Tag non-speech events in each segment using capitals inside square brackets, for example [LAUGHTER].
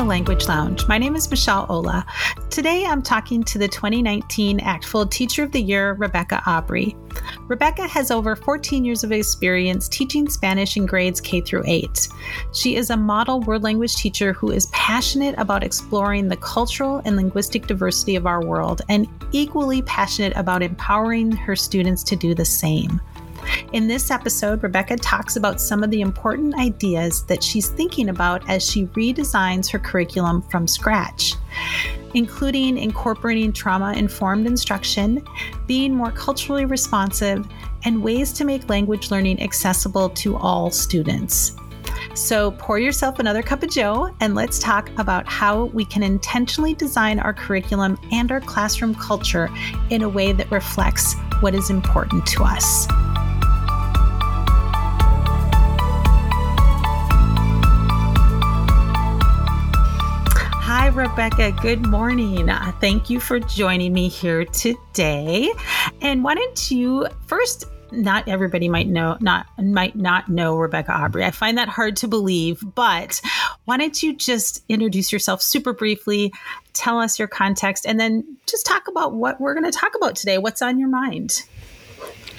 The Language Lounge. My name is Michelle Ola. Today I'm talking to the 2019 ACTFL Teacher of the Year, Rebecca Aubrey. Rebecca has over 14 years of experience teaching Spanish in grades K through 8. She is a model world language teacher who is passionate about exploring the cultural and linguistic diversity of our world and equally passionate about empowering her students to do the same. In this episode, Rebecca talks about some of the important ideas that she's thinking about as she redesigns her curriculum from scratch, including incorporating trauma informed instruction, being more culturally responsive, and ways to make language learning accessible to all students. So pour yourself another cup of Joe and let's talk about how we can intentionally design our curriculum and our classroom culture in a way that reflects what is important to us. Rebecca. Good morning. Uh, thank you for joining me here today. And why don't you first? Not everybody might know not might not know Rebecca Aubrey. I find that hard to believe, but why don't you just introduce yourself super briefly, tell us your context, and then just talk about what we're going to talk about today. What's on your mind?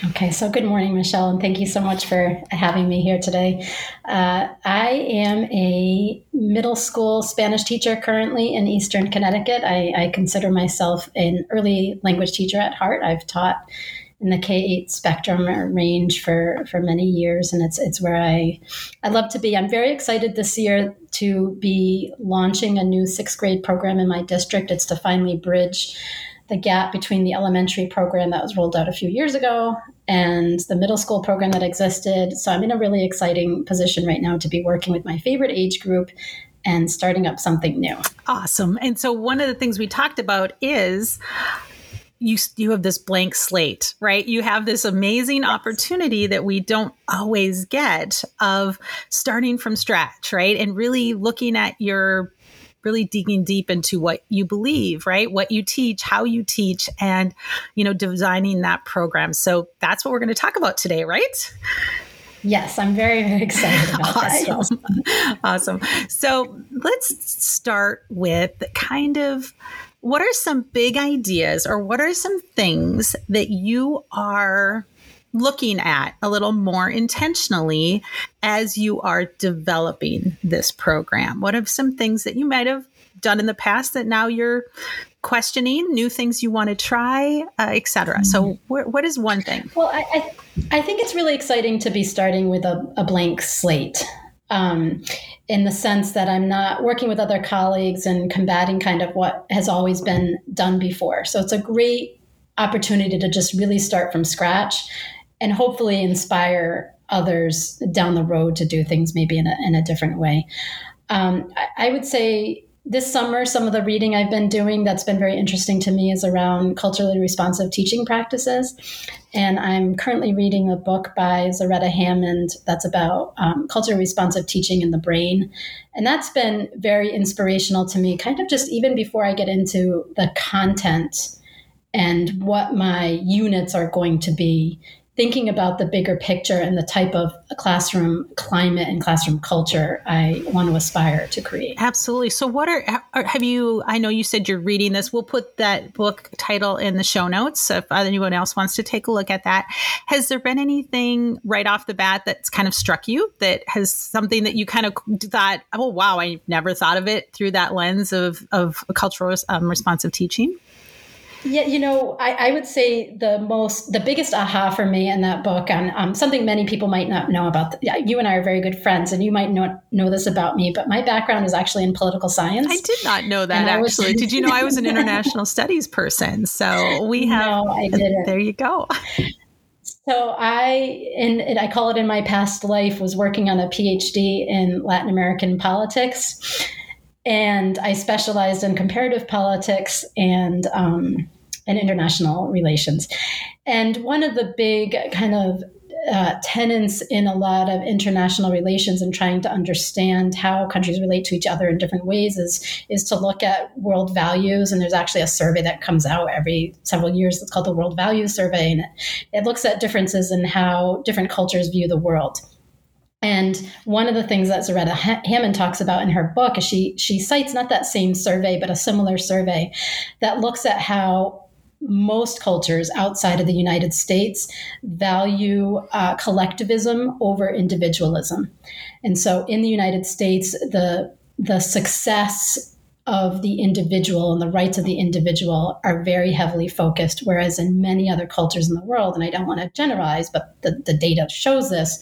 Okay, so good morning, Michelle, and thank you so much for having me here today. Uh, I am a middle school Spanish teacher currently in Eastern Connecticut. I, I, consider myself an early language teacher at heart. I've taught in the K eight spectrum range for for many years, and it's it's where I I love to be. I'm very excited this year to be launching a new sixth grade program in my district. It's to finally bridge the gap between the elementary program that was rolled out a few years ago and the middle school program that existed. So I'm in a really exciting position right now to be working with my favorite age group and starting up something new. Awesome. And so one of the things we talked about is you you have this blank slate, right? You have this amazing opportunity that we don't always get of starting from scratch, right? And really looking at your really digging deep into what you believe, right? What you teach, how you teach, and, you know, designing that program. So that's what we're going to talk about today, right? Yes, I'm very, very [LAUGHS] excited about [LAUGHS] awesome. that. Yes. awesome. So let's start with kind of what are some big ideas or what are some things that you are looking at a little more intentionally as you are developing this program? What are some things that you might have done in the past that now you're questioning, new things you want to try, uh, etc. Mm-hmm. So, wh- what is one thing? Well, I, I, I, think it's really exciting to be starting with a, a blank slate. Um, in the sense that I'm not working with other colleagues and combating kind of what has always been done before. So it's a great opportunity to just really start from scratch and hopefully inspire others down the road to do things maybe in a, in a different way. Um, I, I would say this summer, some of the reading I've been doing that's been very interesting to me is around culturally responsive teaching practices. And I'm currently reading a book by Zaretta Hammond that's about um, culturally responsive teaching in the brain. And that's been very inspirational to me, kind of just even before I get into the content and what my units are going to be thinking about the bigger picture and the type of classroom climate and classroom culture I want to aspire to create. Absolutely. So, what are, have you? I know you said you're reading this. We'll put that book title in the show notes if anyone else wants to take a look at that. Has there been anything right off the bat that's kind of struck you that has something that you kind of thought, oh, wow, I never thought of it through that lens of, of cultural um, responsive teaching? Yeah, you know, I, I, would say the most, the biggest aha for me in that book, and um, something many people might not know about. The, you and I are very good friends, and you might not know this about me, but my background is actually in political science. I did not know that actually. Was, did you know I was an [LAUGHS] international studies person? So we have. No, I didn't. There you go. So I, and I call it in my past life, was working on a PhD in Latin American politics and I specialized in comparative politics and um, and international relations. And one of the big kind of uh, tenets in a lot of international relations and trying to understand how countries relate to each other in different ways is is to look at world values. And there's actually a survey that comes out every several years. It's called the World Values Survey, and it, it looks at differences in how different cultures view the world. And one of the things that Zaretta Hammond talks about in her book is she she cites not that same survey, but a similar survey that looks at how most cultures outside of the United States value uh, collectivism over individualism. And so in the United States, the the success of the individual and the rights of the individual are very heavily focused, whereas in many other cultures in the world, and I don't want to generalize, but the, the data shows this,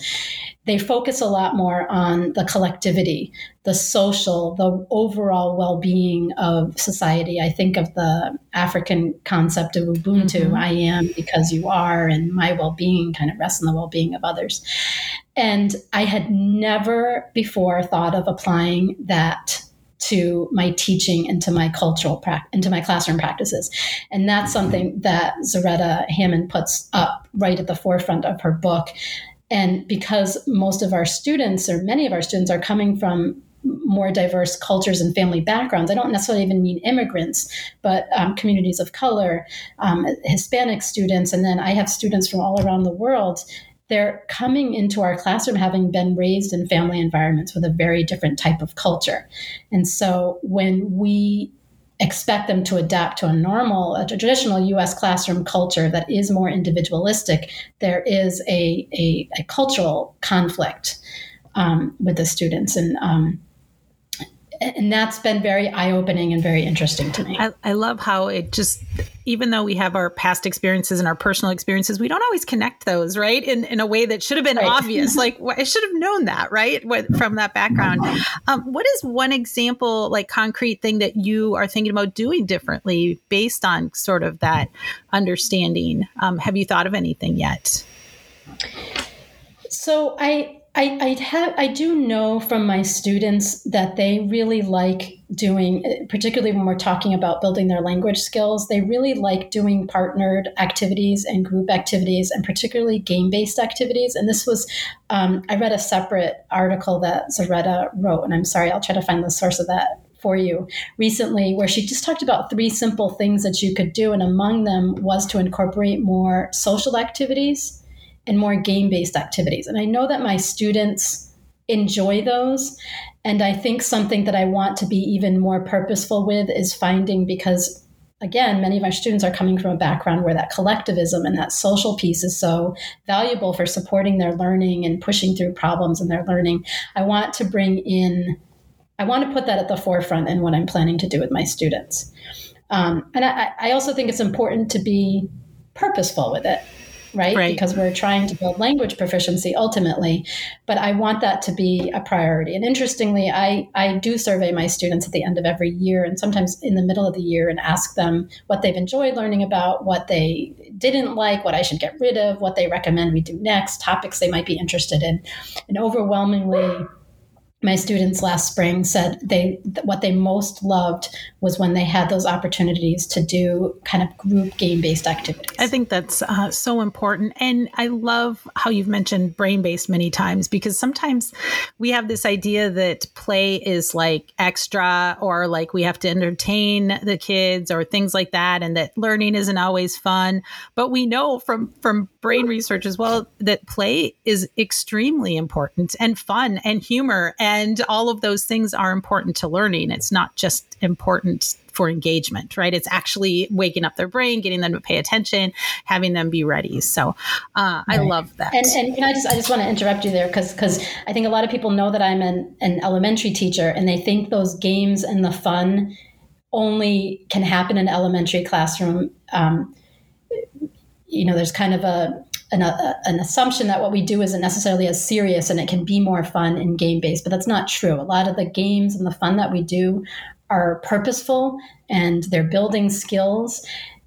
they focus a lot more on the collectivity, the social, the overall well being of society. I think of the African concept of Ubuntu mm-hmm. I am because you are, and my well being kind of rests on the well being of others. And I had never before thought of applying that to my teaching and to my cultural practice, into my classroom practices. And that's something that Zaretta Hammond puts up right at the forefront of her book. And because most of our students, or many of our students, are coming from more diverse cultures and family backgrounds. I don't necessarily even mean immigrants, but um, communities of color, um, Hispanic students, and then I have students from all around the world. They're coming into our classroom having been raised in family environments with a very different type of culture. And so when we expect them to adapt to a normal, a traditional US classroom culture that is more individualistic, there is a, a, a cultural conflict um, with the students. And um, and that's been very eye-opening and very interesting to me. I, I, love how it just even though we have our past experiences and our personal experiences we don't always connect those right? In, in a way that should have been right. obvious. Like i should have known that right? From that background. Um, what is one example like concrete thing that you are thinking about doing differently based on sort of that understanding? Um, have you thought of anything yet? So i I, I have I do know from my students that they really like doing, particularly when we're talking about building their language skills. They really like doing partnered activities and group activities, and particularly game based activities. And this was um, I read a separate article that Zaretta wrote, and I'm sorry, I'll try to find the source of that for you recently where she just talked about three simple things that you could do and among them was to incorporate more social activities and more game based activities. And I know that my students enjoy those. And I think something that I want to be even more purposeful with is finding because again, many of my students are coming from a background where that collectivism and that social piece is so valuable for supporting their learning and pushing through problems in their learning. I want to bring in, I want to put that at the forefront in what I'm planning to do with my students. Um, and I, I also think it's important to be purposeful with it right? right? Because we're trying to build language proficiency ultimately. But I want that to be a priority. And interestingly, I, I do survey my students at the end of every year and sometimes in the middle of the year and ask them what they've enjoyed learning about, what they didn't like, what I should get rid of, what they recommend we do next, topics they might be interested in. And overwhelmingly, my students last spring said they what they most loved was when they had those opportunities to do kind of group game based activities. I think that's uh, so important, and I love how you've mentioned brain based many times because sometimes we have this idea that play is like extra or like we have to entertain the kids or things like that, and that learning isn't always fun. But we know from from brain research as well that play is extremely important and fun and humor. And and all of those things are important to learning. It's not just important for engagement, right? It's actually waking up their brain, getting them to pay attention, having them be ready. So uh, right. I love that. And, and you know, I just I just want to interrupt you there because because I think a lot of people know that I'm an, an elementary teacher and they think those games and the fun only can happen in elementary classroom. Um, you know, there's kind of a an, a, an assumption that what we do isn't necessarily as serious and it can be more fun and game based, but that's not true. A lot of the games and the fun that we do are purposeful and they're building skills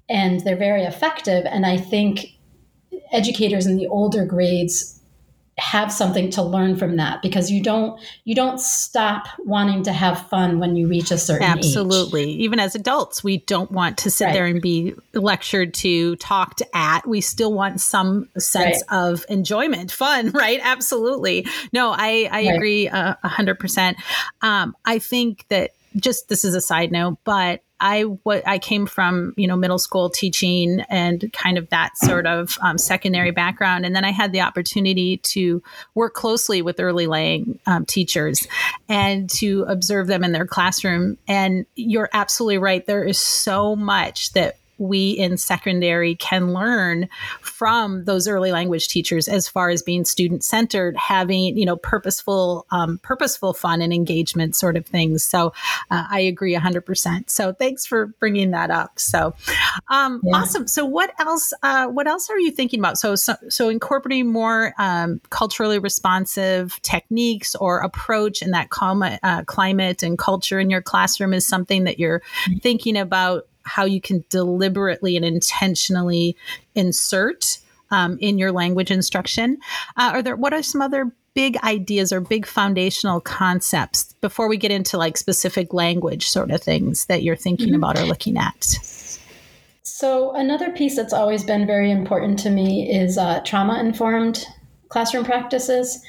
and they're very effective. And I think educators in the older grades have something to learn from that because you don't you don't stop wanting to have fun when you reach a certain absolutely age. even as adults we don't want to sit right. there and be lectured to talked at we still want some sense right. of enjoyment fun [LAUGHS] right absolutely no i i right. agree a hundred percent um i think that just this is a side note but I what I came from, you know, middle school teaching and kind of that sort of um, secondary background, and then I had the opportunity to work closely with early laying um, teachers and to observe them in their classroom. And you're absolutely right. There is so much that we in secondary can learn from those early language teachers as far as being student centered having you know purposeful um, purposeful fun and engagement sort of things. So uh, i agree 100% so thanks for bringing that up. So um, yeah. awesome. So what else uh, what else are you thinking about? So so, so incorporating more um, culturally responsive techniques or approach in that climate, uh, climate and culture in your classroom is something that you're mm-hmm. thinking about how you can deliberately and intentionally insert um, in your language instruction. Uh, are there what are some other big ideas or big foundational concepts before we get into like specific language sort of things that you're thinking mm-hmm. about or looking at? So another piece that's always been very important to me is uh, trauma informed classroom practices.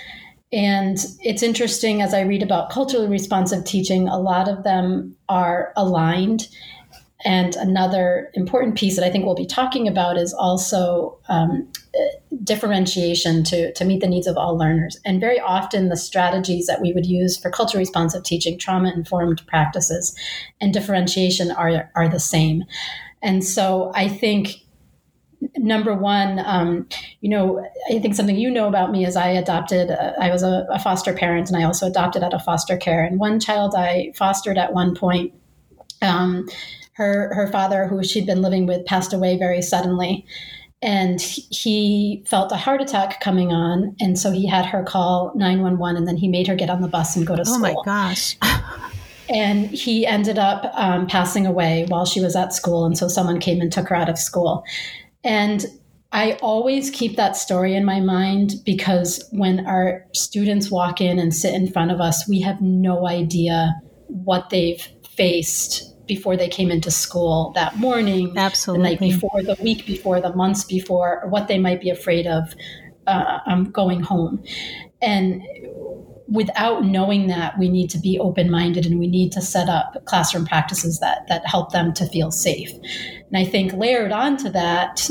And it's interesting as I read about culturally responsive teaching, a lot of them are aligned and another important piece that I think we'll be talking about is also um, differentiation to, to meet the needs of all learners. And very often, the strategies that we would use for culture responsive teaching, trauma informed practices, and differentiation are, are the same. And so I think number one, um, you know, I think something you know about me is I adopted, uh, I was a, a, foster parent and I also adopted out of foster care. And one child I fostered at one point um, her her father, who she'd been living with, passed away very suddenly, and he felt a heart attack coming on, and so he had her call nine one one, and then he made her get on the bus and go to school. Oh my gosh. [LAUGHS] and he ended up um, passing away while she was at school, and so someone came and took her out of school, and I always keep that story in my mind because when our students walk in and sit in front of us, we have no idea what they've faced before they came into school that morning, Absolutely. the night before, the week before, the months before, or what they might be afraid of uh, um, going home. And without knowing that, we need to be open minded and we need to set up classroom practices that that help them to feel safe. And I think layered onto that,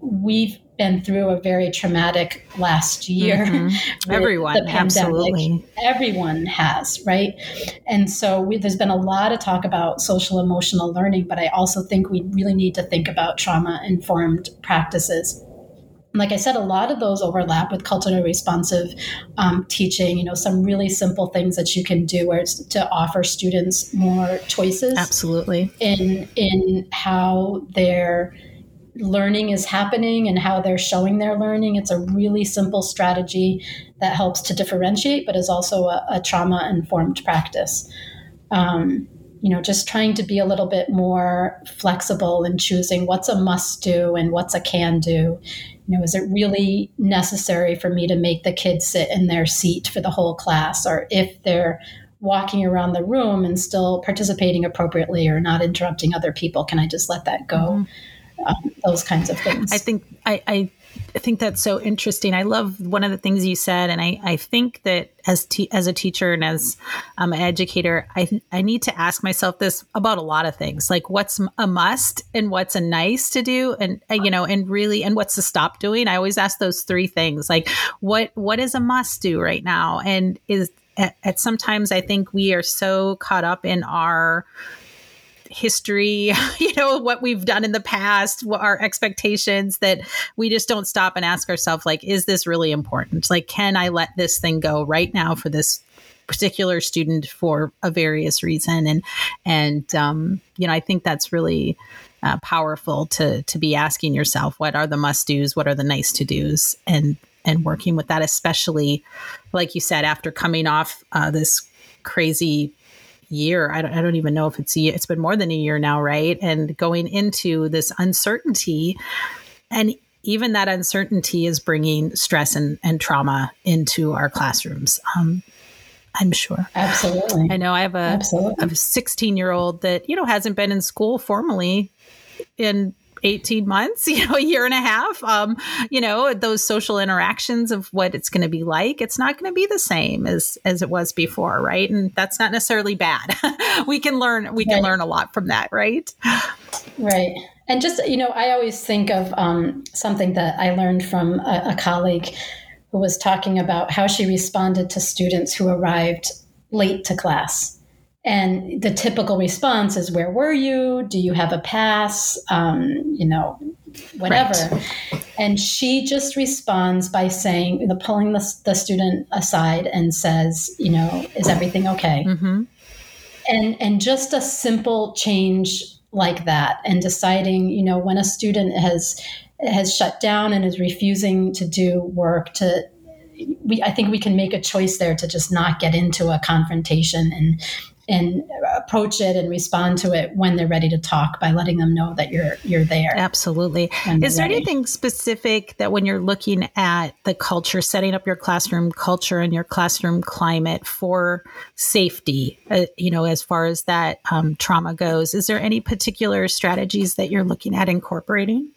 we've been through a very traumatic last year. Mm-hmm. [LAUGHS] Everyone, absolutely. Everyone has, right? And so we, there's been a lot of talk about social emotional learning, but I also think we really need to think about trauma informed practices like I said, a lot of those overlap with culturally responsive um, teaching. You know, some really simple things that you can do where it's to offer students more choices. Absolutely. In in how they're learning is happening and how they're showing their learning. It's a really simple strategy that helps to differentiate, but is also a, a trauma informed practice. Um, you know, just trying to be a little bit more flexible in choosing what's a must do and what's a can do. You know, is it really necessary for me to make the kids sit in their seat for the whole class? Or if they're walking around the room and still participating appropriately or not interrupting other people, can I just let that go? Mm-hmm um, those kinds of things. I think I, I think that's so interesting. I love one of the things you said, and I, I think that as te- as a teacher and as um, an educator, I I need to ask myself this about a lot of things, like what's a must and what's a nice to do, and uh, you know, and really, and what's to stop doing. I always ask those three things, like what what is a must do right now, and is at, at sometimes I think we are so caught up in our history, [LAUGHS] you know, what we've done in the past, our expectations that we just don't stop and ask ourselves, like, is this really important? Like, can I let this thing go right now for this particular student for a various reason? And, and, um, you know, I think that's really, uh, powerful to to be asking yourself what are the must dos what are the nice to dos and and working with that especially like you said after coming off uh, this crazy year. I don't, I don't even know if it's a year. It's been more than a year now, right? And going into this uncertainty, and even that uncertainty is bringing stress and, and trauma into our classrooms. Um, I'm sure. Absolutely. I know I have a, a 16 year old that, you know, hasn't been in school formally in 18 months, [LAUGHS] you know, a year and a half, um, you know, those social interactions of what it's going to be like, it's not going to be the same as as it was before, right? And that's not necessarily bad. [LAUGHS] we can learn we can right. learn a lot from that, right? Right. And just, you know, I always think of um, something that I learned from a, a colleague who was talking about how she responded to students who arrived late to class. And the typical response is, Where were you? Do you have a pass? Um, you know, whatever. Right. And she just responds by saying, know, pulling the, the student aside and says, You know, is everything okay? Mm-hmm. And, and just a simple change like that and deciding, you know, when a student has has shut down and is refusing to do work to we I think we can make a choice there to just not get into a confrontation and and approach it and respond to it when they're ready to talk by letting them know that you're you're there. Absolutely. Is there ready. anything specific that when you're looking at the culture, setting up your classroom culture and your classroom climate for safety, uh, you know, as far as that um, trauma goes, is there any particular strategies that you're looking at incorporating?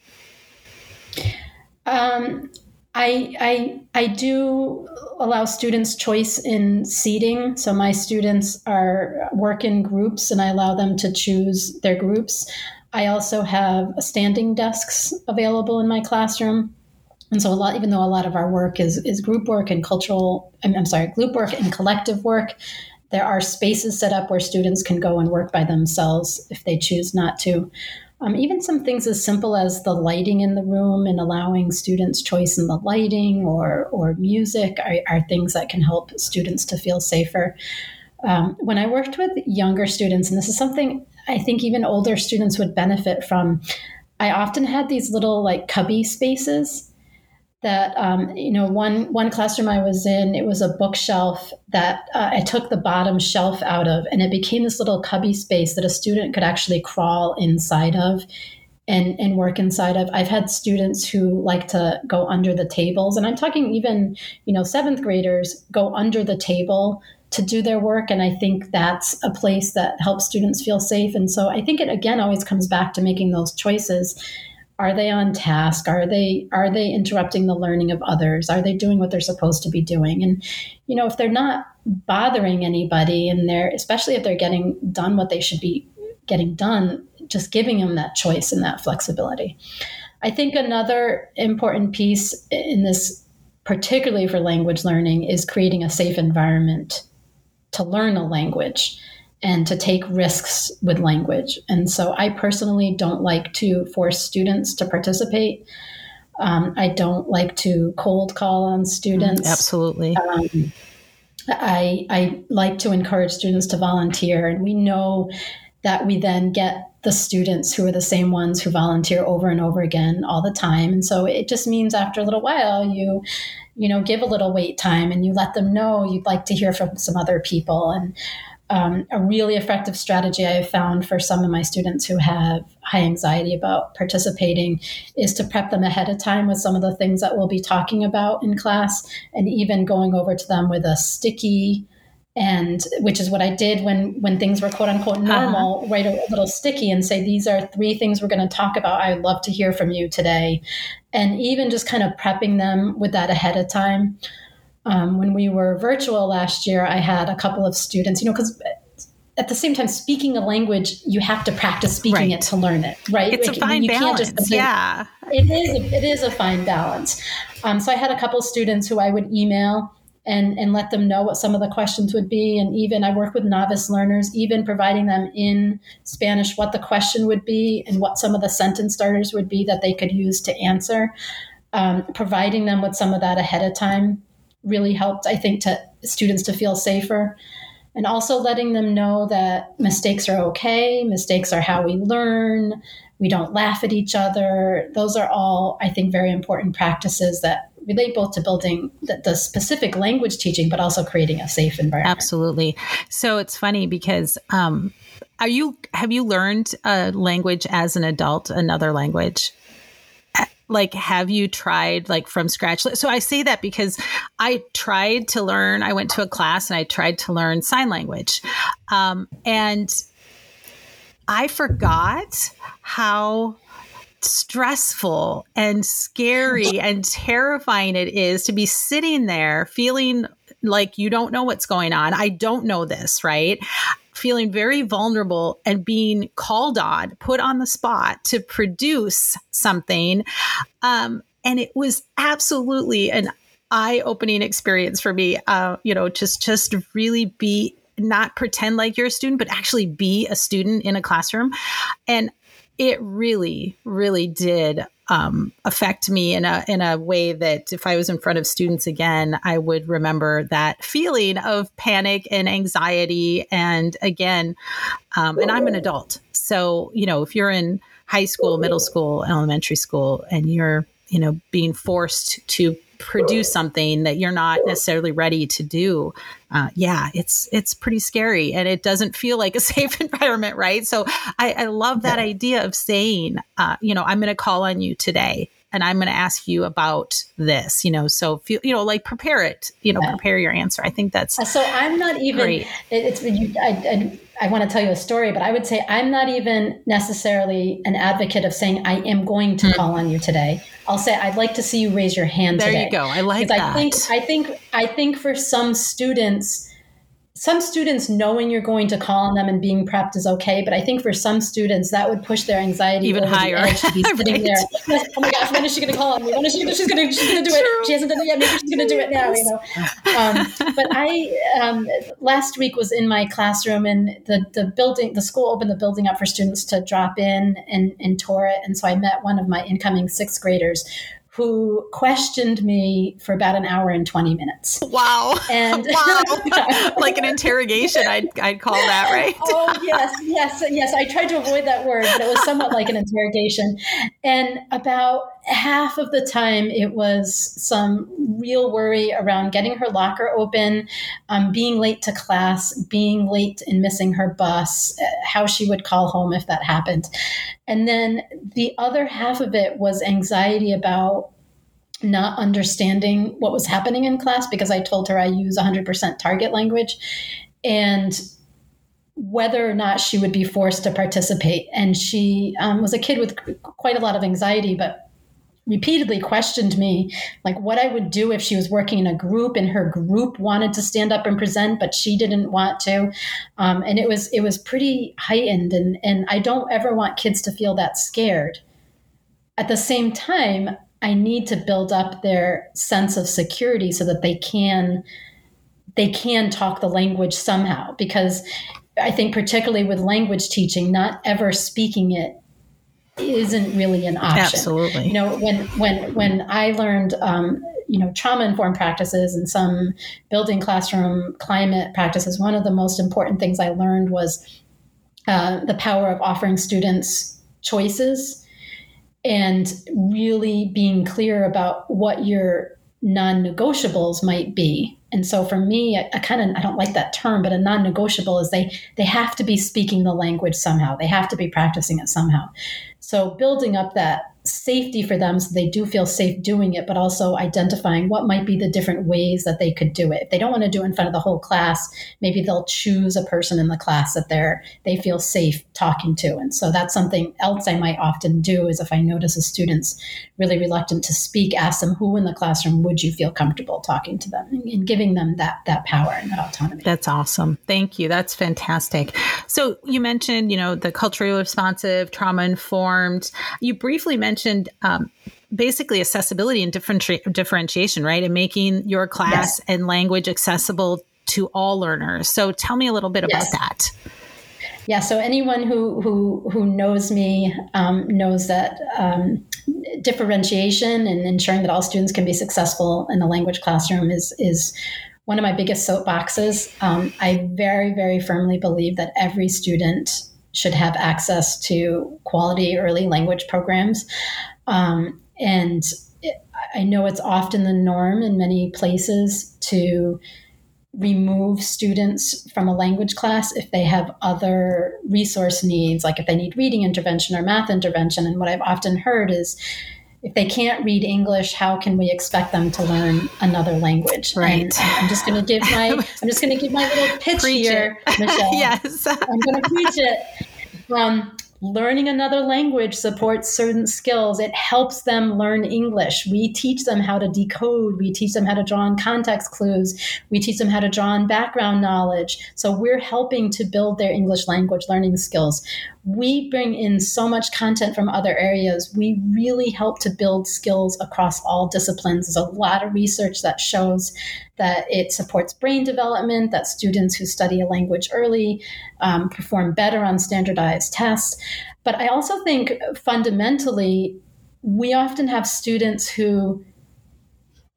Um, I, I, I do allow students choice in seating. So my students are work in groups and I allow them to choose their groups. I also have standing desks available in my classroom. And so a lot, even though a lot of our work is, is group work and cultural, I'm, I'm sorry, group work and collective work, there are spaces set up where students can go and work by themselves if they choose not to. Um, even some things as simple as the lighting in the room and allowing students choice in the lighting or, or music are, are things that can help students to feel safer. Um, when I worked with younger students, and this is something I think even older students would benefit from, I often had these little like cubby spaces that um, you know one one classroom I was in it was a bookshelf that uh, I took the bottom shelf out of and it became this little cubby space that a student could actually crawl inside of and and work inside of. I've had students who like to go under the tables and I'm talking even you know seventh graders go under the table to do their work and I think that's a place that helps students feel safe and so I think it again always comes back to making those choices are they on task? Are they are they interrupting the learning of others? Are they doing what they're supposed to be doing? And you know if they're not bothering anybody and they're especially if they're getting done what they should be getting done just giving them that choice and that flexibility. I think another important piece in this particularly for language learning is creating a safe environment to learn a language and to take risks with language. And so I personally don't like to force students to participate. Um, I don't like to cold call on students. Mm, absolutely. Um, I, I like to encourage students to volunteer, and we know that we then get the students who are the same ones who volunteer over and over again all the time. And so it just means after a little while, you you know give a little wait time and you let them know you'd like to hear from some other people and um, a really effective strategy I have found for some of my students who have high anxiety about participating is to prep them ahead of time with some of the things that we'll be talking about in class and even going over to them with a sticky and which is what I did when when things were quote unquote uh-huh. normal, uh-huh. write a little sticky and say these are three things we're going to talk about. I'd love to hear from you today, and even just kind of prepping them with that ahead of time. Um, when we were virtual last year, I had a couple of students, you know, because at the same time, speaking a language, you have to practice speaking right. it to learn it, right? It's like, a fine balance. Just, yeah, it is. A, it is a fine balance. Um, so I had a couple of students who I would email and and let them know what some of the questions would be, and even I work with novice learners, even providing them in Spanish what the question would be and what some of the sentence starters would be that they could use to answer. Um, providing them with some of that ahead of time really helped, I think, to students to feel safer. And also letting them know that mistakes are okay, mistakes are how we learn, we don't laugh at each other. Those are all, I think, very important practices that relate both to building the, the, specific language teaching, but also creating a safe environment. Absolutely. So it's funny because um, are you have you learned a language as an adult, another language? Like have you tried like from scratch so i say that because i tried to learn i went to a class and i tried to learn sign language um, and i forgot how stressful and scary and terrifying it is to be sitting there feeling like you don't know what's going on. I don't know this, right? Feeling very vulnerable and being called on, put on the spot to produce something. Um, and it was absolutely an eye-opening experience for me. Uh, you know, just just really be not pretend like you're a student, but actually be a student in a classroom. And it really, really did um, affect me in a in a way that if I was in front of students again, I would remember that feeling of panic and anxiety. And again, um, and I'm an adult, so you know if you're in high school, middle school, elementary school, and you're you know being forced to produce something that you're not necessarily ready to do uh, yeah it's it's pretty scary. And it doesn't feel like a [LAUGHS] safe environment right? So i, I love that idea of saying uh, you know i'm going to call on you today and i'm going to ask you about this you know? So feel you know like prepare it you know yeah. prepare your answer. I think that's so i'm not even great. it's you I, I, I want to tell you a story, but I would say I'm not even necessarily an advocate of saying I am going to mm. call on you today. I'll say I'd like to see you raise your hand there today. you go. I like that. I think I think I think for some students some students knowing you're going to call on them and being prepped is okay, but I think for some students that would push their anxiety even higher. To be [LAUGHS] sitting right. there. oh my gosh, when is she going to call on me? When is she? She's going to she's going to do it. She hasn't done it yet. Maybe she's going to do it now. You know. [LAUGHS] Um, but I um, last week was in my classroom and the the building the school opened the building up for students to drop in and and tour it, and so I met one of my incoming sixth graders who questioned me for about an hour and 20 minutes. Wow. And [LAUGHS] wow. [LAUGHS] like an interrogation, I'd, I'd call that, right? [LAUGHS] oh, yes, yes, yes. I tried to avoid that word, but it was somewhat like an interrogation. And about half of the time, it was some real worry around getting her locker open, um, being late to class, being late and missing her bus, uh, how she would call home if that happened. And then the other half of it was anxiety about not understanding what was happening in class because I told her I use 100% target language and whether or not she would be forced to participate. And she um, was a kid with quite a lot of anxiety, but repeatedly questioned me like what I would do if she was working in a group and her group wanted to stand up and present but she didn't want to. Um, and it was it was pretty heightened. And and I don't ever want kids to feel that scared. At the same time I need to build up their sense of security so that they can they can talk the language somehow. Because I think particularly with language teaching, not ever speaking it isn't really an option. Absolutely. You know, when when when I learned um, you know trauma informed practices and some building classroom climate practices, one of the most important things I learned was uh, the power of offering students choices and really being clear about what your non-negotiables might be and so for me i, I kind of i don't like that term but a non-negotiable is they they have to be speaking the language somehow. They have to be practicing it somehow. So building up that safety for them so they do feel safe doing it, but also identifying what might be the different ways that they could do it. If they don't want to do it in front of the whole class, maybe they'll choose a person in the class that they're they feel safe talking to. And so that's something else I might often do is if I notice a student's really reluctant to speak, ask them who in the classroom would you feel comfortable talking to them and giving them that that power and that autonomy. That's awesome. Thank you. That's fantastic. So you mentioned, you know, the culturally responsive, trauma informed. You briefly mentioned mentioned um, basically accessibility and differenti- differentiation, right? And making your class yes. and language accessible to all learners. So tell me a little bit yes. about that. Yeah, so anyone who who who knows me um, knows that um, differentiation and ensuring that all students can be successful in the language classroom is is one of my biggest soapboxes. Um, I very very firmly believe that every student should have access to quality early language programs. Um, and I know it's often the norm in many places to remove students from a language class if they have other resource needs, like if they need reading intervention or math intervention. And what I've often heard is if they can't read English, how can we expect them to learn another language? Right. And I'm just going to give my [LAUGHS] I'm just going to give my little pitch preach here, it. [LAUGHS] Michelle. yes. I'm going to preach it. Um, learning another language supports certain skills. It helps them learn English. We teach them how to decode. We teach them how to draw on context clues. We teach them how to draw on background knowledge. So we're helping to build their English language learning skills. We bring in so much content from other areas. We really help to build skills across all disciplines. There's a lot of research that shows that it supports brain development, that students who study a language early um, perform better on standardized tests. But I also think fundamentally, we often have students who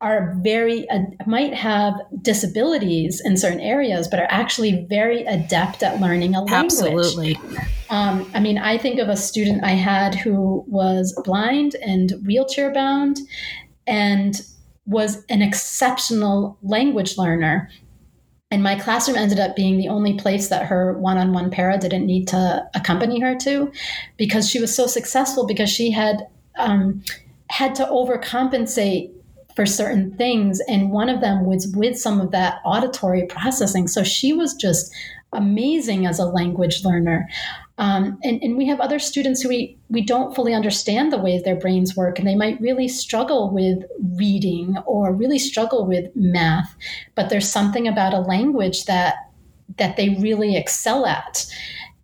are very uh, might have disabilities in certain areas, but are actually very adept at learning a language. Absolutely. Um, I mean, I think of a student I had who was blind and wheelchair bound, and was an exceptional language learner. And my classroom ended up being the only place that her one on one para didn't need to accompany her to because she was so successful because she had um, had to overcompensate for certain things. And one of them was with some of that auditory processing. So she was just amazing as a language learner. Um, and, and we have other students who we, we don't fully understand the ways their brains work, and they might really struggle with reading or really struggle with math. But there's something about a language that that they really excel at.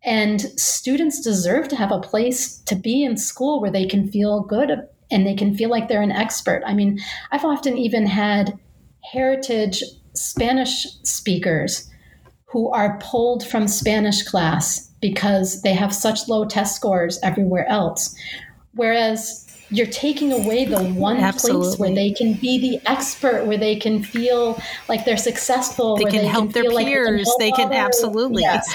And students deserve to have a place to be in school where they can feel good and they can feel like they're an expert. I mean, I've often even had heritage Spanish speakers who are pulled from Spanish class because they have such low test scores everywhere else. Whereas you're taking away the one Absolutely. place where they can be the expert, where they can feel like they're successful, they can they help can their peers. Like they can, they can absolutely. Yes.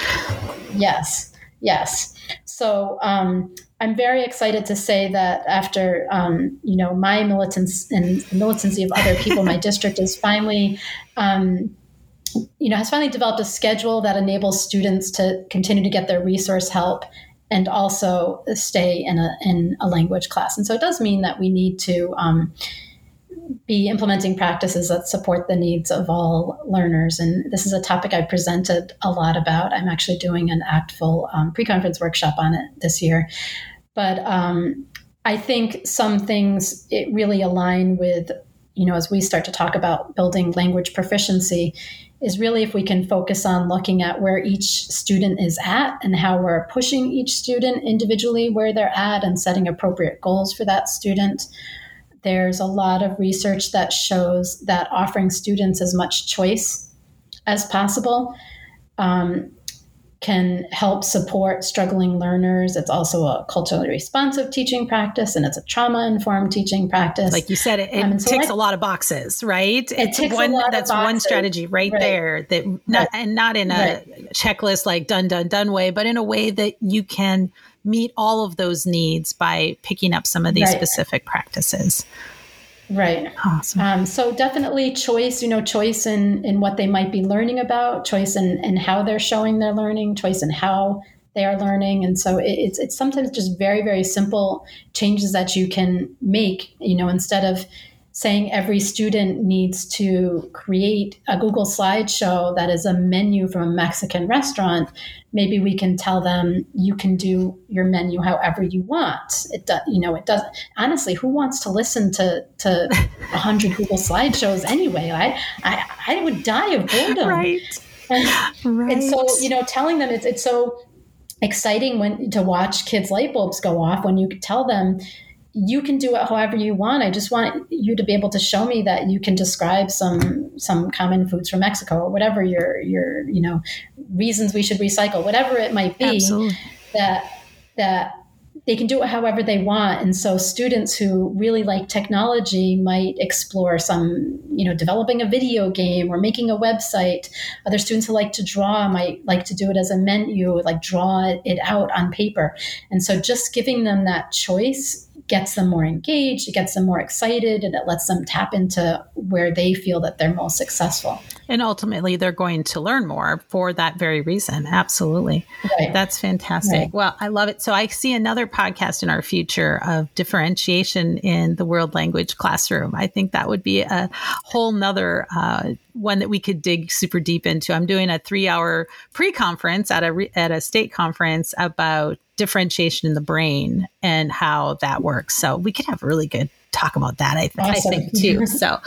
yes. Yes. So um, I'm very excited to say that after um, you know my militants and militancy of other people, my [LAUGHS] district is finally um, you know, has finally developed a schedule that enables students to continue to get their resource help and also stay in a in a language class. And so it does mean that we need to um, be implementing practices that support the needs of all learners. And this is a topic I've presented a lot about. I'm actually doing an ACTFL um, pre-conference workshop on it this year. But um, I think some things it really align with, you know, as we start to talk about building language proficiency, is really if we can focus on looking at where each student is at and how we're pushing each student individually where they're at and setting appropriate goals for that student. There's a lot of research that shows that offering students as much choice as possible um, can help support struggling learners. It's also a culturally responsive teaching practice and it's a trauma informed teaching practice. Like you said, it, it um, so ticks a lot of boxes, right? It it's ticks one, a lot that's of one strategy right, right. there that not, right. and not in a right. checklist like done, done, done way, but in a way that you can meet all of those needs by picking up some of these specific practices. Right. Awesome. Um, so definitely choice, you know, choice in, in what they might be learning about, choice in, in how they're showing their learning, choice in how they are learning. And so it, it's, it's sometimes just very, very simple changes that you can make, you know, instead of saying every student needs to create a Google slideshow that is a menu from a Mexican restaurant, maybe we can tell them you can do your menu however you want. It does, you know, it does. Honestly, who wants to listen to to a hundred Google slideshows anyway? I, I I would die of boredom. Right. And, right. and so you know, telling them it's it's so exciting when to watch kids light bulbs go off when you tell them you can do it however you want. I just want you to be able to show me that you can describe some some common foods from Mexico or whatever your your you know reasons we should recycle, whatever it might be. Absolutely. That that they can do it however they want. And so students who really like technology might explore some, you know, developing a video game or making a website. Other students who like to draw might like to do it as a menu, like draw it out on paper. And so just giving them that choice gets them more engaged, it gets them more excited, and it lets them tap into where they feel that they're most successful. And ultimately, they're going to learn more for that very reason. Absolutely. Right. That's fantastic. Right. Well, I love it. So I see another podcast in our future of differentiation in the world language classroom. I think that would be a whole nother uh, one that we could dig super deep into. I'm doing a three hour pre conference at a, at a state conference about differentiation in the brain and how that works. So we could have really good talk about that, I, awesome. I think, too. [LAUGHS] so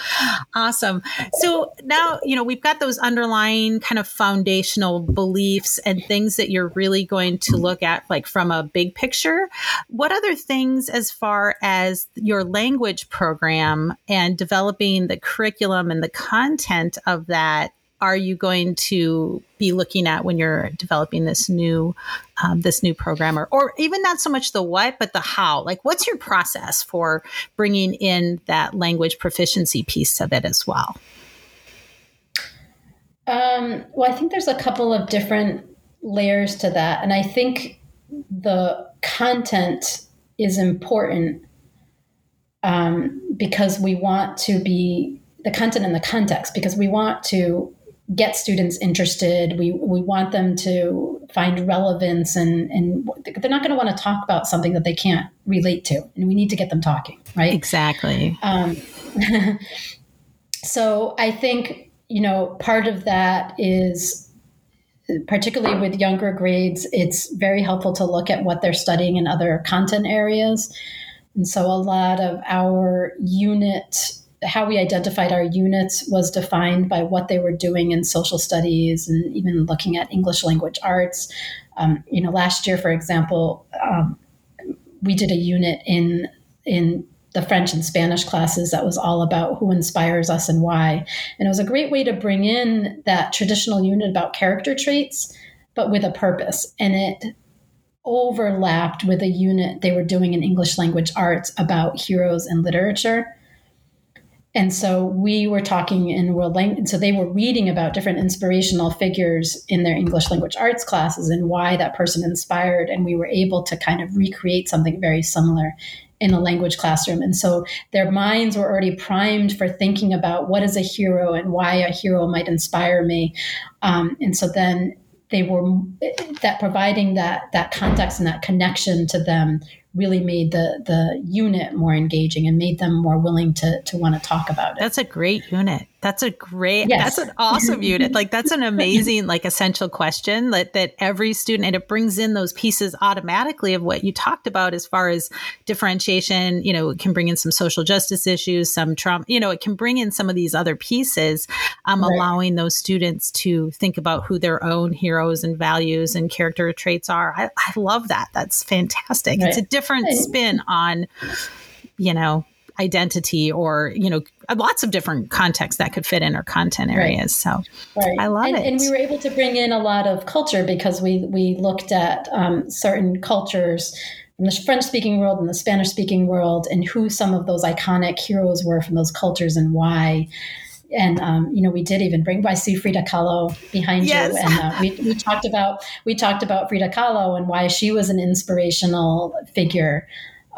awesome. So now, you know, we've got those underlying kind of foundational beliefs and things that you're really going to look at, like from a big picture. What other things, as far as your language program and developing the curriculum and the content of that, are you going to be looking at when you're developing this new um, this new program? Or, or even not so much the what but the how. Like what's your process for bringing in that language proficiency piece of it as well? Um, well i think there's a couple of different layers to that. And i think the content is important um, because we want to be the content and the context because we want to get students interested. We we want them to find relevance, and and they're not going to want to talk about something that they can't relate to, and we need to get them talking, right? Exactly. Um, [LAUGHS] so I think you know part of that is particularly with younger grades it's very helpful to look at what they're studying in other content areas and so a lot of our unit how we identified our units was defined by what they were doing in social studies and even looking at English language arts. Um, you know, last year, for example, um, we did a unit in in the French and Spanish classes that was all about who inspires us and why. And it was a great way to bring in that traditional unit about character traits, but with a purpose. And it overlapped with a unit they were doing in English language arts about heroes and literature. And so we were talking in world language. And So they were reading about different inspirational figures in their English language arts classes and why that person inspired. And we were able to kind of recreate something very similar in a language classroom. And so their minds were already primed for thinking about what is a hero and why a hero might inspire me. Um, and so then they were that providing that that context and that connection to them really made the the unit more engaging and made them more willing to to want to talk about it. That's a great unit. That's a great yes. that's an awesome unit. Like that's an [LAUGHS] amazing like essential question that that every student and it brings in those pieces automatically of what you talked about as far as differentiation, you know, it can bring in some social justice issues, some trauma, you know, it can bring in some of these other pieces um, right. allowing those students to think about who their own heroes and values and character traits are. I, I love that. That's fantastic. Right. It's a different spin on you know identity or you know lots of different contexts that could fit in our content areas right. so right. i love and, it and we were able to bring in a lot of culture because we we looked at um, certain cultures from the french speaking world and the spanish speaking world and who some of those iconic heroes were from those cultures and why and um, you know we did even bring by see Frida Kahlo behind yes. you, and uh, we, we talked about we talked about Frida Kahlo and why she was an inspirational figure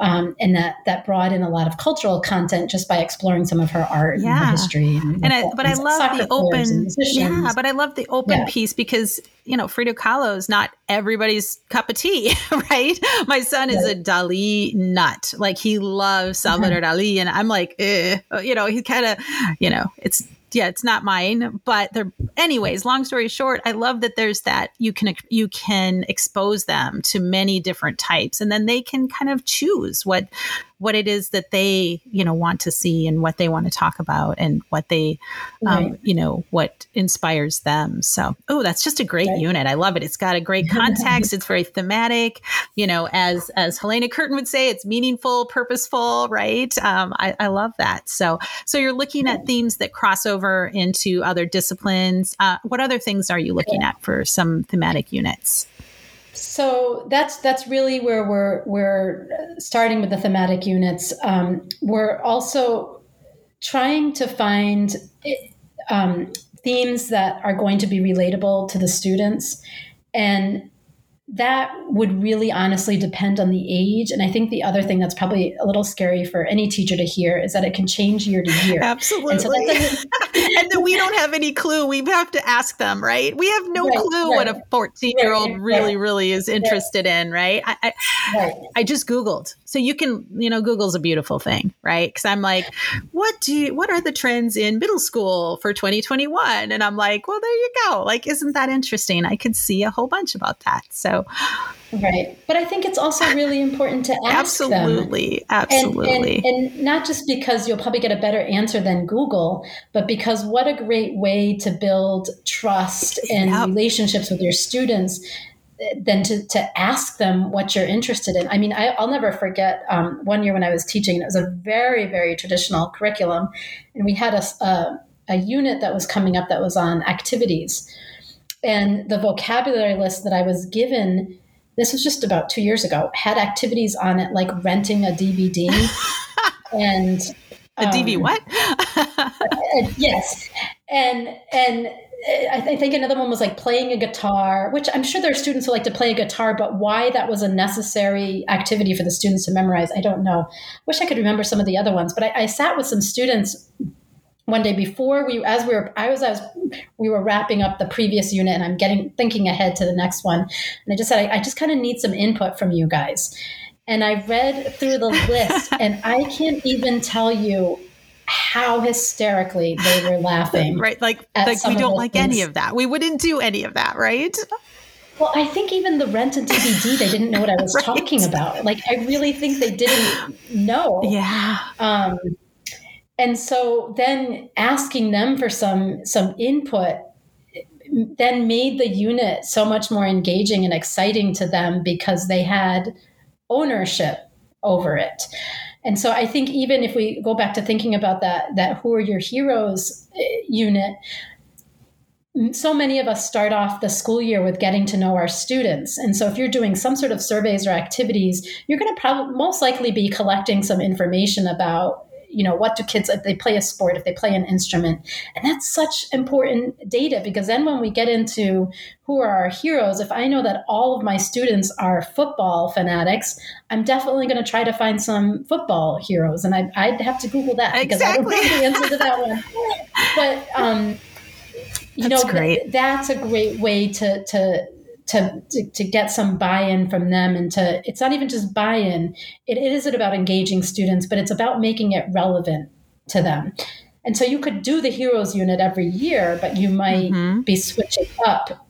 um, and that that brought in a lot of cultural content just by exploring some of her art yeah. and her history. And, and I, but I love the open, yeah. But I love the open yeah. piece because you know Frida Kahlo is not everybody's cup of tea, [LAUGHS] right? My son is a Dali nut, like he loves Salvador uh-huh. Dali, and I'm like, eh. you know, he kind of, you know, it's yeah, it's not mine, but they're anyways, long story short, I love that there's that you can you can expose them to many different types and then they can kind of choose what what it is that they you know want to see and what they want to talk about and what they um, right. you know what inspires them. So oh that's just a great right. unit. I love it. It's got a great context. It's very thematic. You know as as Helena Curtain would say it's meaningful purposeful right? Um, I, I, love that. So so you're looking at themes that cross over into other disciplines. Uh, what other things are you looking at for some thematic units so that's that's really where we're we're starting with the thematic units. Um, we're also trying to find um, themes that are going to be relatable to the students, and that would really honestly depend on the age. And I think the other thing that's probably a little scary for any teacher to hear is that it can change year to year. Absolutely. And, so [LAUGHS] [LAUGHS] and then we don't have any clue. We have to ask them, right? We have no right, clue right. what a 14 year old really, really is interested in, right? I, I, I, just Googled. So you can, you know, Google's a beautiful thing, right? Because I'm like, what do you, what are the trends in middle school for 2021? And I'm like, well, there you go. Like, isn't that interesting? I could see a whole bunch about that. So, Right. But I think it's also really important to ask Absolutely. Them. Absolutely. And, and, and, not just because you'll probably get a better answer than Google, but because what a great way to build trust and yep. relationships with your students than to, to ask them what you're interested in. I mean, I, will never forget um, one year when I was teaching, it was a very, very traditional curriculum. And we had a, a, a unit that was coming up that was on activities. And the vocabulary list that I was given this was just about two years ago, had activities on it like renting a DVD [LAUGHS] and a um, DV what? [LAUGHS] uh, yes, and and I think another one was like playing a guitar, which I'm sure there are students who like to play a guitar, but why that was a necessary activity for the students to memorize, I don't know. Wish I could remember some of the other ones, but I, I sat with some students one day before we as we were I was I was we were wrapping up the previous unit and I'm getting thinking ahead to the next one and I just said I, I just kind of need some input from you guys and I read through the [LAUGHS] list and I can't even tell you how hysterically they were laughing right like like we don't like things. any of that we wouldn't do any of that right well, I think even the rent a DVD, they didn't know what I was [LAUGHS] right. talking about. Like, I really think they didn't know. Yeah. Um, and so then asking them for some some input then made the unit so much more engaging and exciting to them because they had ownership over it and so i think even if we go back to thinking about that that who are your heroes eh, unit so many of us start off the school year with getting to know our students. And so if you're doing some sort of surveys or activities, you're going to probably most likely be collecting some information about you know what do kids if they play a sport if they play an instrument. And that's such important data because then when we get into who are our heroes if i know that all of my students are football fanatics i'm definitely going to try to find some football heroes. And I, would have to google that because exactly. i don't know the answer to that one. But um, you that's know th- that's a great way to to to, to, to, get some buy-in from them and to it's not even just buy-in. It, it isn't about engaging students but it's about making it relevant to them. And so you could do the heroes unit every year but you might mm-hmm. be switching up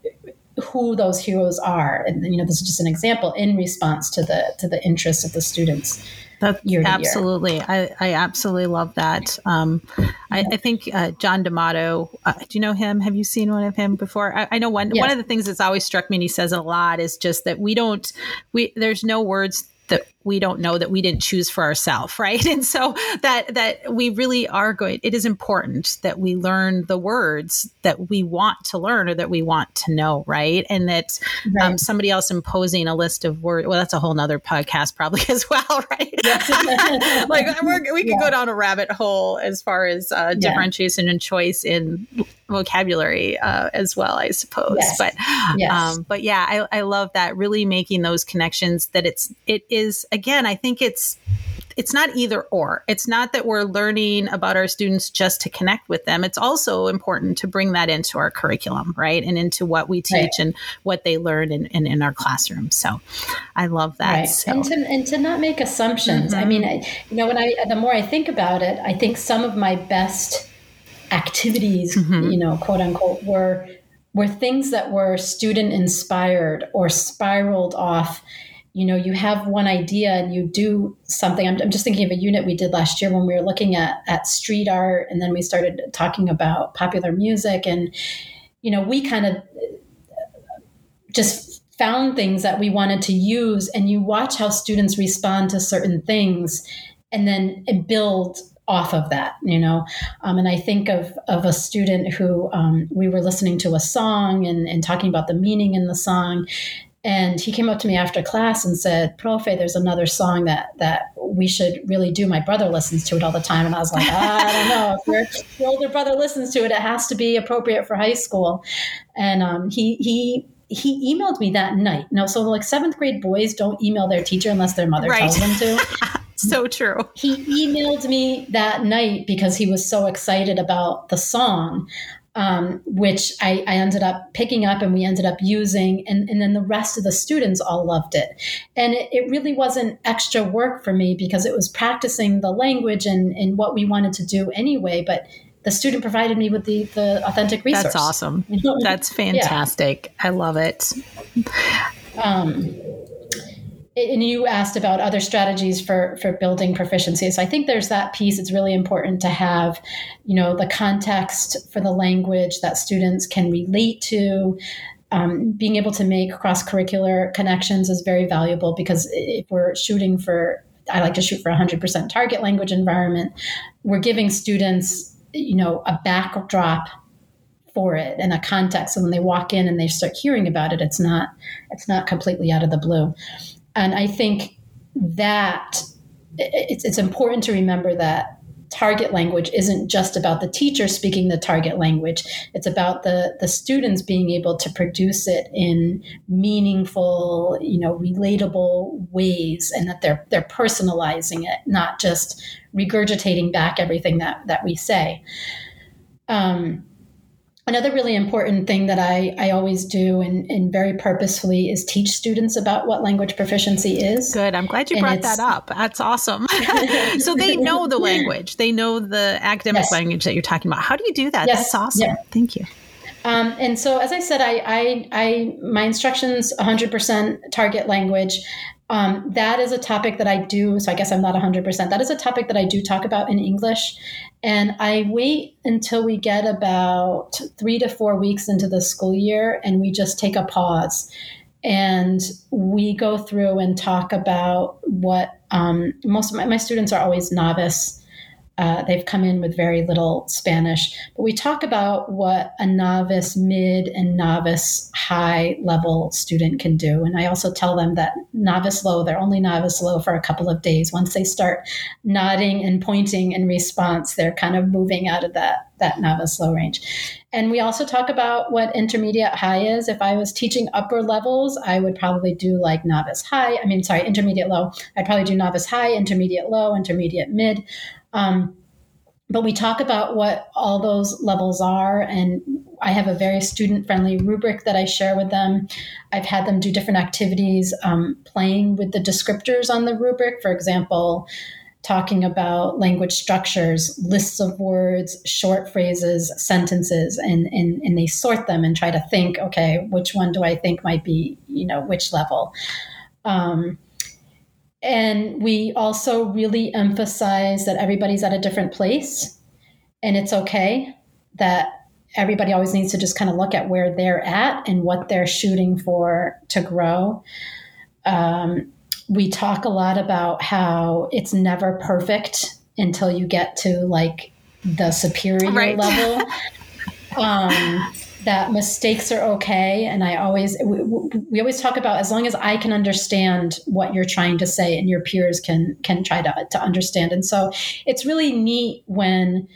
who those heroes are. And you know this is just an example in response to the to the interests of the students that's absolutely. I, I absolutely love that. Um, I, I, think uh, John De Mado. Uh, do you know him? Have you seen one of him before? I, I know one. Yes. One of the things that's always struck me, and he says a lot, is just that we don't. We there's no words that we don't know that we didn't choose for ourselves [LAUGHS] right and so that that we really are going it is important that we learn the words that we want to learn or that we want to know right and that um, right. Um, somebody else imposing a list of words well that's a whole nother podcast probably [LAUGHS] as well right [LAUGHS] like we could yeah. go down a rabbit hole as far as uh, differentiation yeah. and choice in vocabulary uh, as well, I suppose. Yes. But yes. Um, but yeah, I, I love that really making those connections. That it's it is again. I think it's it's not either or. It's not that we're learning about our students just to connect with them. It's also important to bring that into our curriculum, right? And into what we teach right. and what they learn in, in, in, our classroom. So I love that. Right. So. And, to, and to not make assumptions. Mm-hmm. I mean, I, you know, when I, the more I think about it, I think some of my best activities, mm-hmm. you know, quote unquote, were were things that were student inspired or spiraled off. You know, you have one idea and you do something. I'm, I'm just thinking of a unit we did last year when we were looking at at street art, and then we started talking about popular music, and you know, we kind of just found things that we wanted to use, and you watch how students respond to certain things, and then build off of that, you know. Um, and I think of of a student who um, we were listening to a song and, and talking about the meaning in the song, and he came up to me after class and said, "Profe, there's another song that that we should really do. My brother listens to it all the time." And I was like, ah, "I don't know. If your, your older brother listens to it, it has to be appropriate for high school." And um, he he he emailed me that night. No, so like seventh grade boys don't email their teacher unless their mother right. tells them to. [LAUGHS] so true. He emailed me that night because he was so excited about the song um, which I, I, ended up picking up and we ended up using. And, and then the rest of the students all loved it. And it, it, really wasn't extra work for me because it was practicing the language and, and what we wanted to do anyway. But the student provided me with the, the authentic resource. That's awesome. [LAUGHS] That's fantastic. Yeah. I love it. Um, and you asked about other strategies for for building proficiency. So i think there's that piece. It's really important to have you know the context for the language that students can relate to. Um, being able to make cross curricular connections is very valuable because if we're shooting for i like to shoot for 100% target language environment we're giving students you know a backdrop for it and a context. So when they walk in and they start hearing about it it's not it's not completely out of the blue and I think that it's, it's important to remember that target language isn't just about the teacher speaking the target language. It's about the the students being able to produce it in meaningful you know relatable ways and that they're they're personalizing it not just regurgitating back everything that that we say. Um, Another really important thing that I, I always do and, and very purposefully is teach students about what language proficiency is. Good. I'm glad you and brought that up. That's awesome. [LAUGHS] so they know the [LAUGHS] language, they know the academic yes. language that you're talking about. How do you do that? Yes. That's awesome. Yeah. Thank you. Um, and so, as I said, I, I, I my instructions 100% target language. Um, that is a topic that I do. So I guess I'm not 100%. That is a topic that I do talk about in English. And I wait until we get about three to four weeks into the school year and we just take a pause. And we go through and talk about what um, most of my, my students are always novice uh, they've come in with very little Spanish. But we talk about what a novice, mid, and novice high level student can do. And I also tell them that novice low, they're only novice low for a couple of days. Once they start nodding and pointing in response, they're kind of moving out of that, that novice low range. And we also talk about what intermediate high is. If I was teaching upper levels, I would probably do like novice high. I mean, sorry, intermediate low. I'd probably do novice high, intermediate low, intermediate mid. Um, but we talk about what all those levels are and i have a very student friendly rubric that i share with them. I've had them do different activities um, playing with the descriptors on the rubric. For example talking about language structures lists of words short phrases sentences and, and, and they sort them and try to think okay which one do i think might be you know which level? Um, and we also really emphasize that everybody's at a different place and it's okay that everybody always needs to just kind of look at where they're at and what they're shooting for to grow. Um, we talk a lot about how it's never perfect until you get to like the superior right. level. [LAUGHS] um, that mistakes are okay and i always we, we, always talk about as long as i can understand what you're trying to say and your peers can can try to, to understand. And so it's really neat when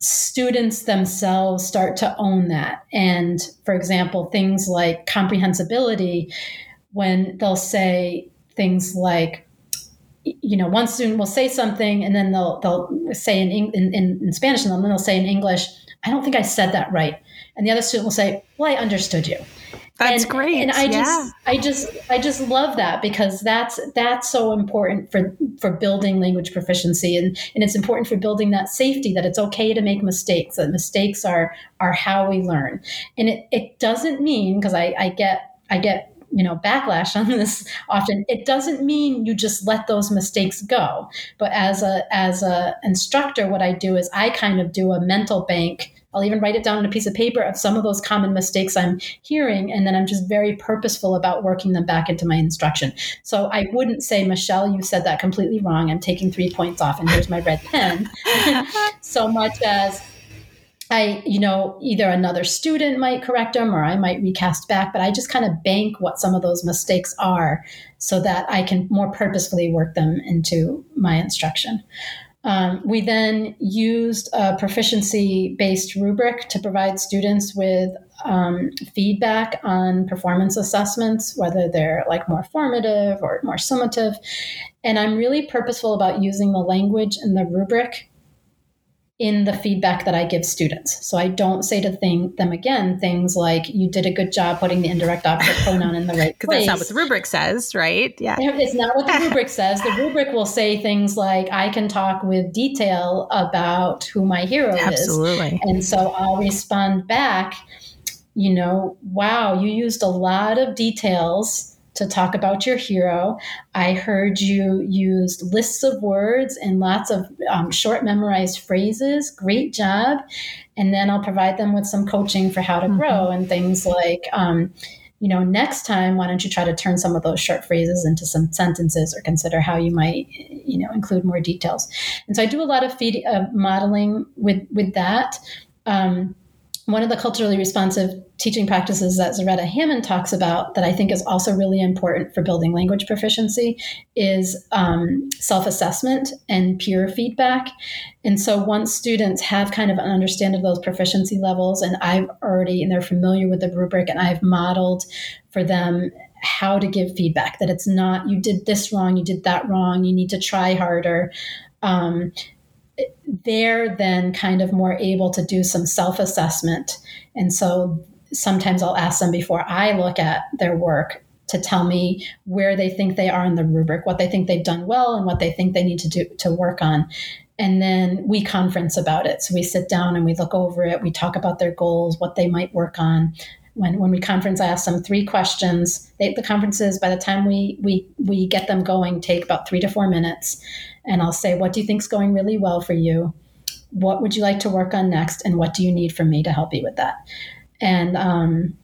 students themselves start to own that. And for example things like comprehensibility when they'll say things like you know one student will say something and then they'll they'll say in in, in spanish and then they'll say in english i don't think i said that right and the other student will say, "Well, I understood you." That's and, great. And I yeah. just, I just, I just love that because that's that's so important for for building language proficiency, and and it's important for building that safety that it's okay to make mistakes. That mistakes are are how we learn, and it it doesn't mean because I I get I get you know backlash [LAUGHS] on this often it doesn't mean you just let those mistakes go but as a as a instructor what i do is i kind of do a mental bank I'll even write it down on a piece of paper of some of those common mistakes I'm hearing. And then I'm just very purposeful about working them back into my instruction. So I wouldn't say, Michelle, you said that completely wrong. I'm taking three points off, and here's my red pen. [LAUGHS] so much as I, you know, either another student might correct them or I might recast back, but I just kind of bank what some of those mistakes are so that I can more purposefully work them into my instruction. Um, we then used a proficiency based rubric to provide students with um, feedback on performance assessments, whether they're like more formative or more summative. And I'm really purposeful about using the language in the rubric in the feedback that I give students. So I don't say to thing, them again things like, you did a good job putting the indirect object [LAUGHS] pronoun in the right [LAUGHS] place. Because that's not what the rubric says, right? Yeah. It's not what the [LAUGHS] rubric says. The rubric will say things like, I can talk with detail about who my hero Absolutely. is. Absolutely. And so I'll respond back, you know, wow, you used a lot of details to talk about your hero. I heard you use lists of words and lots of um, short memorized phrases. Great job. And then I'll provide them with some coaching for how to mm-hmm. grow and things like, um, you know, next time, why don't you try to turn some of those short phrases into some sentences or consider how you might, you know, include more details. And so I do a lot of feed uh, modeling with, with that. Um, one of the culturally responsive teaching practices that Zaretta Hammond talks about that I think is also really important for building language proficiency is um, self assessment and peer feedback. And so once students have kind of an understanding of those proficiency levels, and I've already, and they're familiar with the rubric, and I've modeled for them how to give feedback that it's not, you did this wrong, you did that wrong, you need to try harder. Um, they're then kind of more able to do some self assessment. And so sometimes I'll ask them before I look at their work to tell me where they think they are in the rubric, what they think they've done well, and what they think they need to do to work on. And then we conference about it. So we sit down and we look over it. We talk about their goals, what they might work on. When, when we conference, I ask them three questions. They, the conferences, by the time we, we, we get them going, take about three to four minutes and I'll say, What do you think is going really well for you? What would you like to work on next? And what do you need from me to help you with that? And um,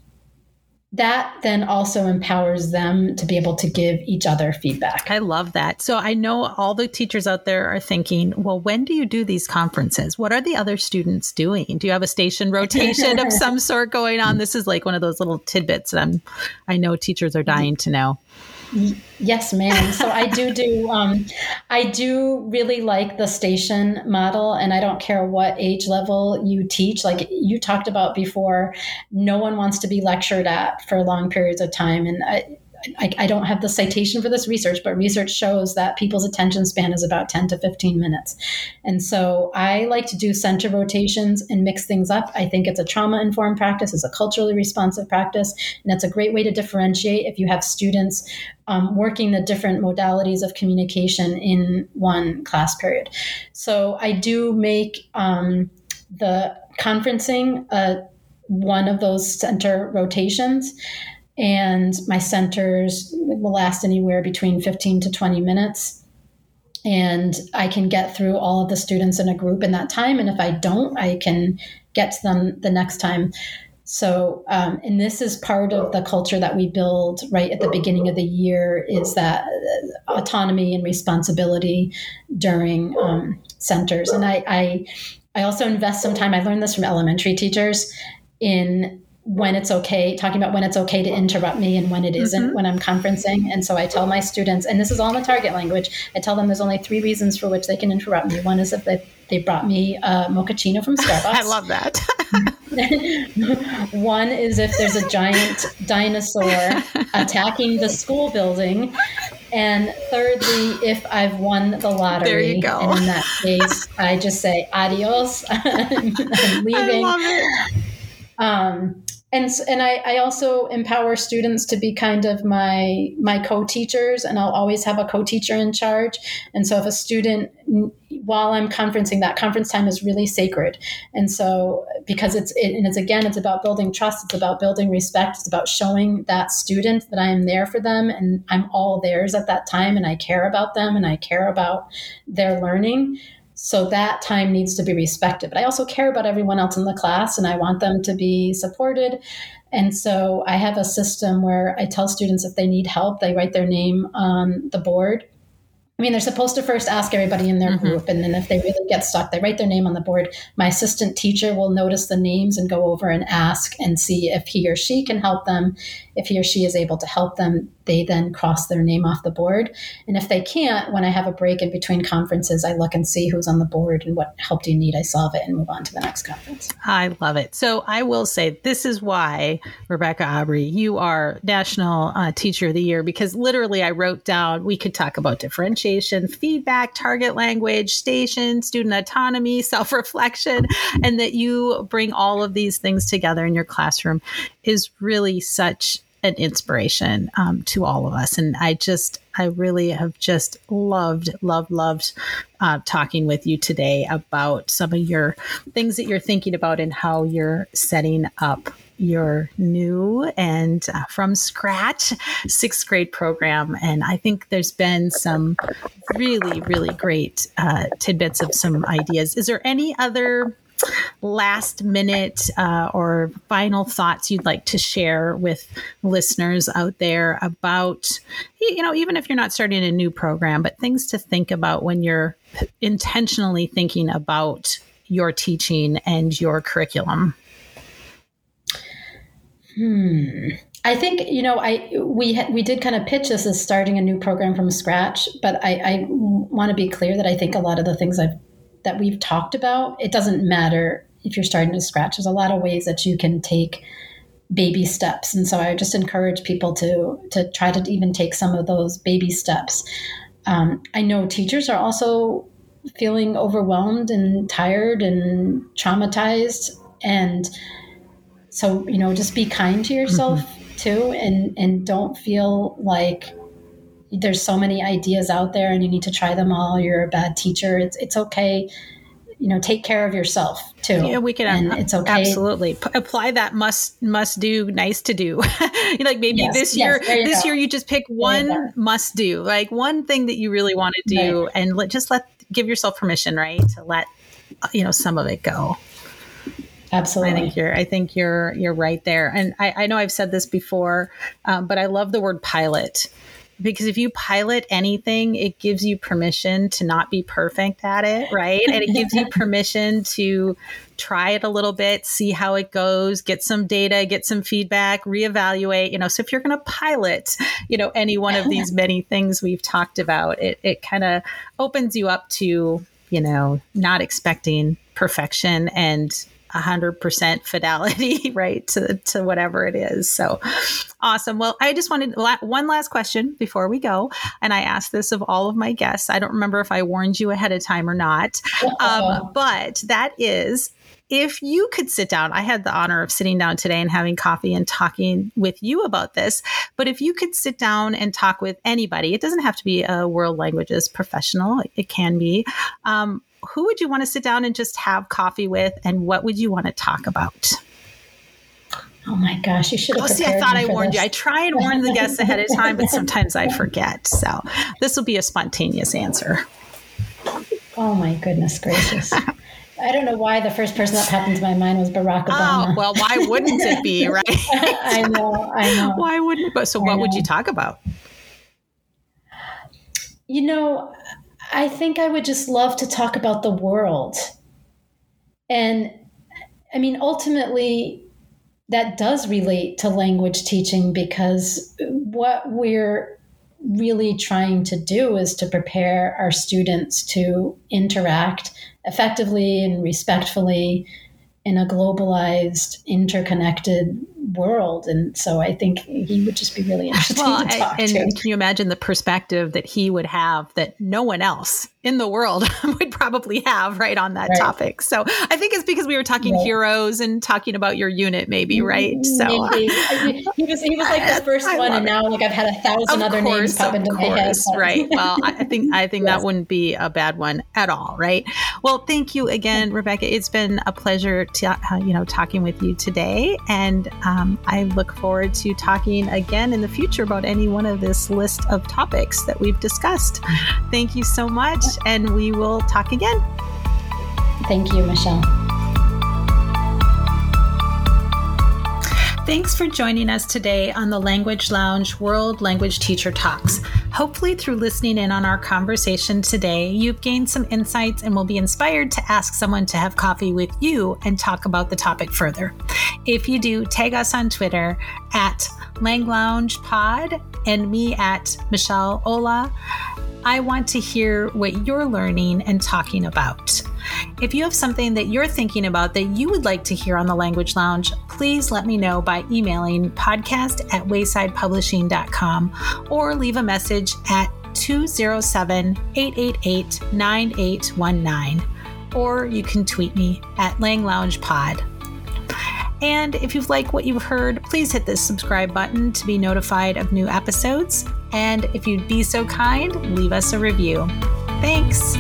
that then also empowers them to be able to give each other feedback. I love that. So I know all the teachers out there are thinking, well, when do you do these conferences? What are the other students doing? Do you have a station rotation of [LAUGHS] some sort going on? This is like one of those little tidbits that I'm I know teachers are dying to know. Yes, ma'am. So I do do um, I do really like the station model, and I don't care what age level you teach. Like you talked about before, no one wants to be lectured at for long periods of time, and I, I, I, don't have the citation for this research, but research shows that people's attention span is about 10 to 15 minutes. And so I like to do center rotations and mix things up. I think it's a trauma informed practice, it's a culturally responsive practice, and it's a great way to differentiate if you have students um, working the different modalities of communication in one class period. So I do make um, the conferencing uh, one of those center rotations and my centers will last anywhere between 15 to 20 minutes. And i can get through all of the students in a group in that time and if i don't i can get to them the next time. So um, and this is part of the culture that we build right at the beginning of the year is that autonomy and responsibility during um, centers. And I, I i also invest some time i learned this from elementary teachers in when it's okay, talking about when it's okay to interrupt me and when it isn't mm-hmm. when I'm conferencing. And so I tell my students, and this is all in the target language, I tell them there's only three reasons for which they can interrupt me. One is if they, they brought me a mochaccino from [LAUGHS] Starbucks. I love that. [LAUGHS] One is if there's a giant dinosaur [LAUGHS] attacking the school building. And thirdly, if I've won the lottery. There you go. And in that case, I just say adios. I'm leaving. I love it. Um, and and I, I also empower students to be kind of my my co-teachers and i'll always have a co-teacher in charge. And so if a student while i'm conferencing that conference time is really sacred. And so because it's it, and it's again it's about building trust it's about building respect it's about showing that student that i am there for them and i'm all theirs at that time and i care about them and i care about their learning so that time needs to be respected. But I also care about everyone else in the class and I want them to be supported. And so I have a system where I tell students if they need help, they write their name on the board. I mean, they're supposed to first ask everybody in their mm-hmm. group, and then if they really get stuck, they write their name on the board. My assistant teacher will notice the names and go over and ask and see if he or she can help them. If he or she is able to help them, they then cross their name off the board. And if they can't, when I have a break in between conferences, I look and see who's on the board and what help do you need. I solve it and move on to the next conference. I love it. So I will say this is why, Rebecca Aubrey, you are National uh, Teacher of the Year because literally I wrote down we could talk about differentiation, feedback, target language, station, student autonomy, [LAUGHS] self reflection, and that you bring all of these things together in your classroom is really such an inspiration um, to all of us. And I just, I really have just loved, loved, loved uh, talking with you today about some of your things that you're thinking about and how you're setting up your new and uh, from scratch sixth grade program. And I think there's been some really, really great uh, tidbits of some ideas. Is there any other last minute uh, or final thoughts you'd like to share with listeners out there about, you know, even if you're not starting a new program, but things to think about when you're intentionally thinking about your teaching and your curriculum? Hmm. I think you know I we we did kind of pitch this as starting a new program from scratch, but I, I want to be clear that I think a lot of the things I've that we've talked about, it doesn't matter if you're starting to scratch. There's a lot of ways that you can take baby steps. And so I just encourage people to to try to even take some of those baby steps. Um, I know teachers are also feeling overwhelmed and tired and traumatized and so you know just be kind to yourself mm-hmm. too and and don't feel like there's so many ideas out there and you need to try them all. You're a bad teacher. It's it's okay. You know, take care of yourself too. Yeah, we can. And uh, it's okay. Absolutely P- apply that must must do, nice to do. [LAUGHS] like maybe yes, this year, yes, this go. year you just pick one must do, like one thing that you really want to do, right. and let, just let give yourself permission, right, to let you know some of it go. Absolutely. I think you're. I think you're. You're right there. And I, I know I've said this before, um, but I love the word pilot because if you pilot anything, it gives you permission to not be perfect at it, right? and it gives you [LAUGHS] permission to try it a little bit, see how it goes, get some data, get some feedback, reevaluate, you know. So if you're going to pilot, you know, any one of these [LAUGHS] many things we've talked about, it, it kind of opens you up to, you know, not expecting perfection and 100% fidelity, [LAUGHS] right, to, to whatever it is. So awesome. Well, I just wanted one last question before we go. And I asked this of all of my guests. I don't remember if I warned you ahead of time or not. Um, but that is if you could sit down, I had the honor of sitting down today and having coffee and talking with you about this. But if you could sit down and talk with anybody, it doesn't have to be a world languages professional, it can be. Um, who would you want to sit down and just have coffee with, and what would you want to talk about? Oh my gosh, you should have. Oh, see, I thought I warned this. you. I try and warn the guests ahead of time, but [LAUGHS] sometimes I forget. So this will be a spontaneous answer. Oh my goodness gracious. I don't know why the first person that popped into my mind was Barack oh, Obama. Oh, well, why wouldn't it be, [LAUGHS] right? I know, I know. Why wouldn't But so what would you talk about? You know, I think I would just love to talk about the world. And I mean, ultimately, that does relate to language teaching because what we're really trying to do is to prepare our students to interact effectively and respectfully in a globalized, interconnected world. And so I think he would just be really interesting well, to [LAUGHS] talk and to. Can you imagine the perspective that he would have that no one else in the world [LAUGHS] would probably have right on that right. topic. So I think it's because we were talking right. heroes and talking about your unit, maybe, right? Mm-hmm. So maybe. he was he was like the [LAUGHS] first one, and now like I've had a thousand of other course, names pop into course, my head. Right. Well, I think I think yes. that wouldn't be a bad one at all, right? Well, thank you again, Rebecca. It's been a pleasure to uh, you know talking with you today, and um, Um, I look forward to talking again in the future about any one of this list of topics that we've discussed. [LAUGHS] Thank you so much and we will talk again. Thank you, Michelle. Thanks for joining us today on the Language Lounge World Language Teacher Talks. Hopefully, through listening in on our conversation today, you've gained some insights and will be inspired to ask someone to have coffee with you and talk about the topic further. If you do, tag us on Twitter at Lang Lounge Pod and me at Michelle Olah. I want to hear what you're learning and talking about. If you have something that you're thinking about that you would like to hear on the Language Lounge, please let me know by emailing podcast at waysidepublishing.com or leave a message at 207 888 9819. Or you can tweet me at Lang Lounge Pod. And if you've liked what you've heard, please hit the subscribe button to be notified of new episodes. And if you'd be so kind, leave us a review. Thanks.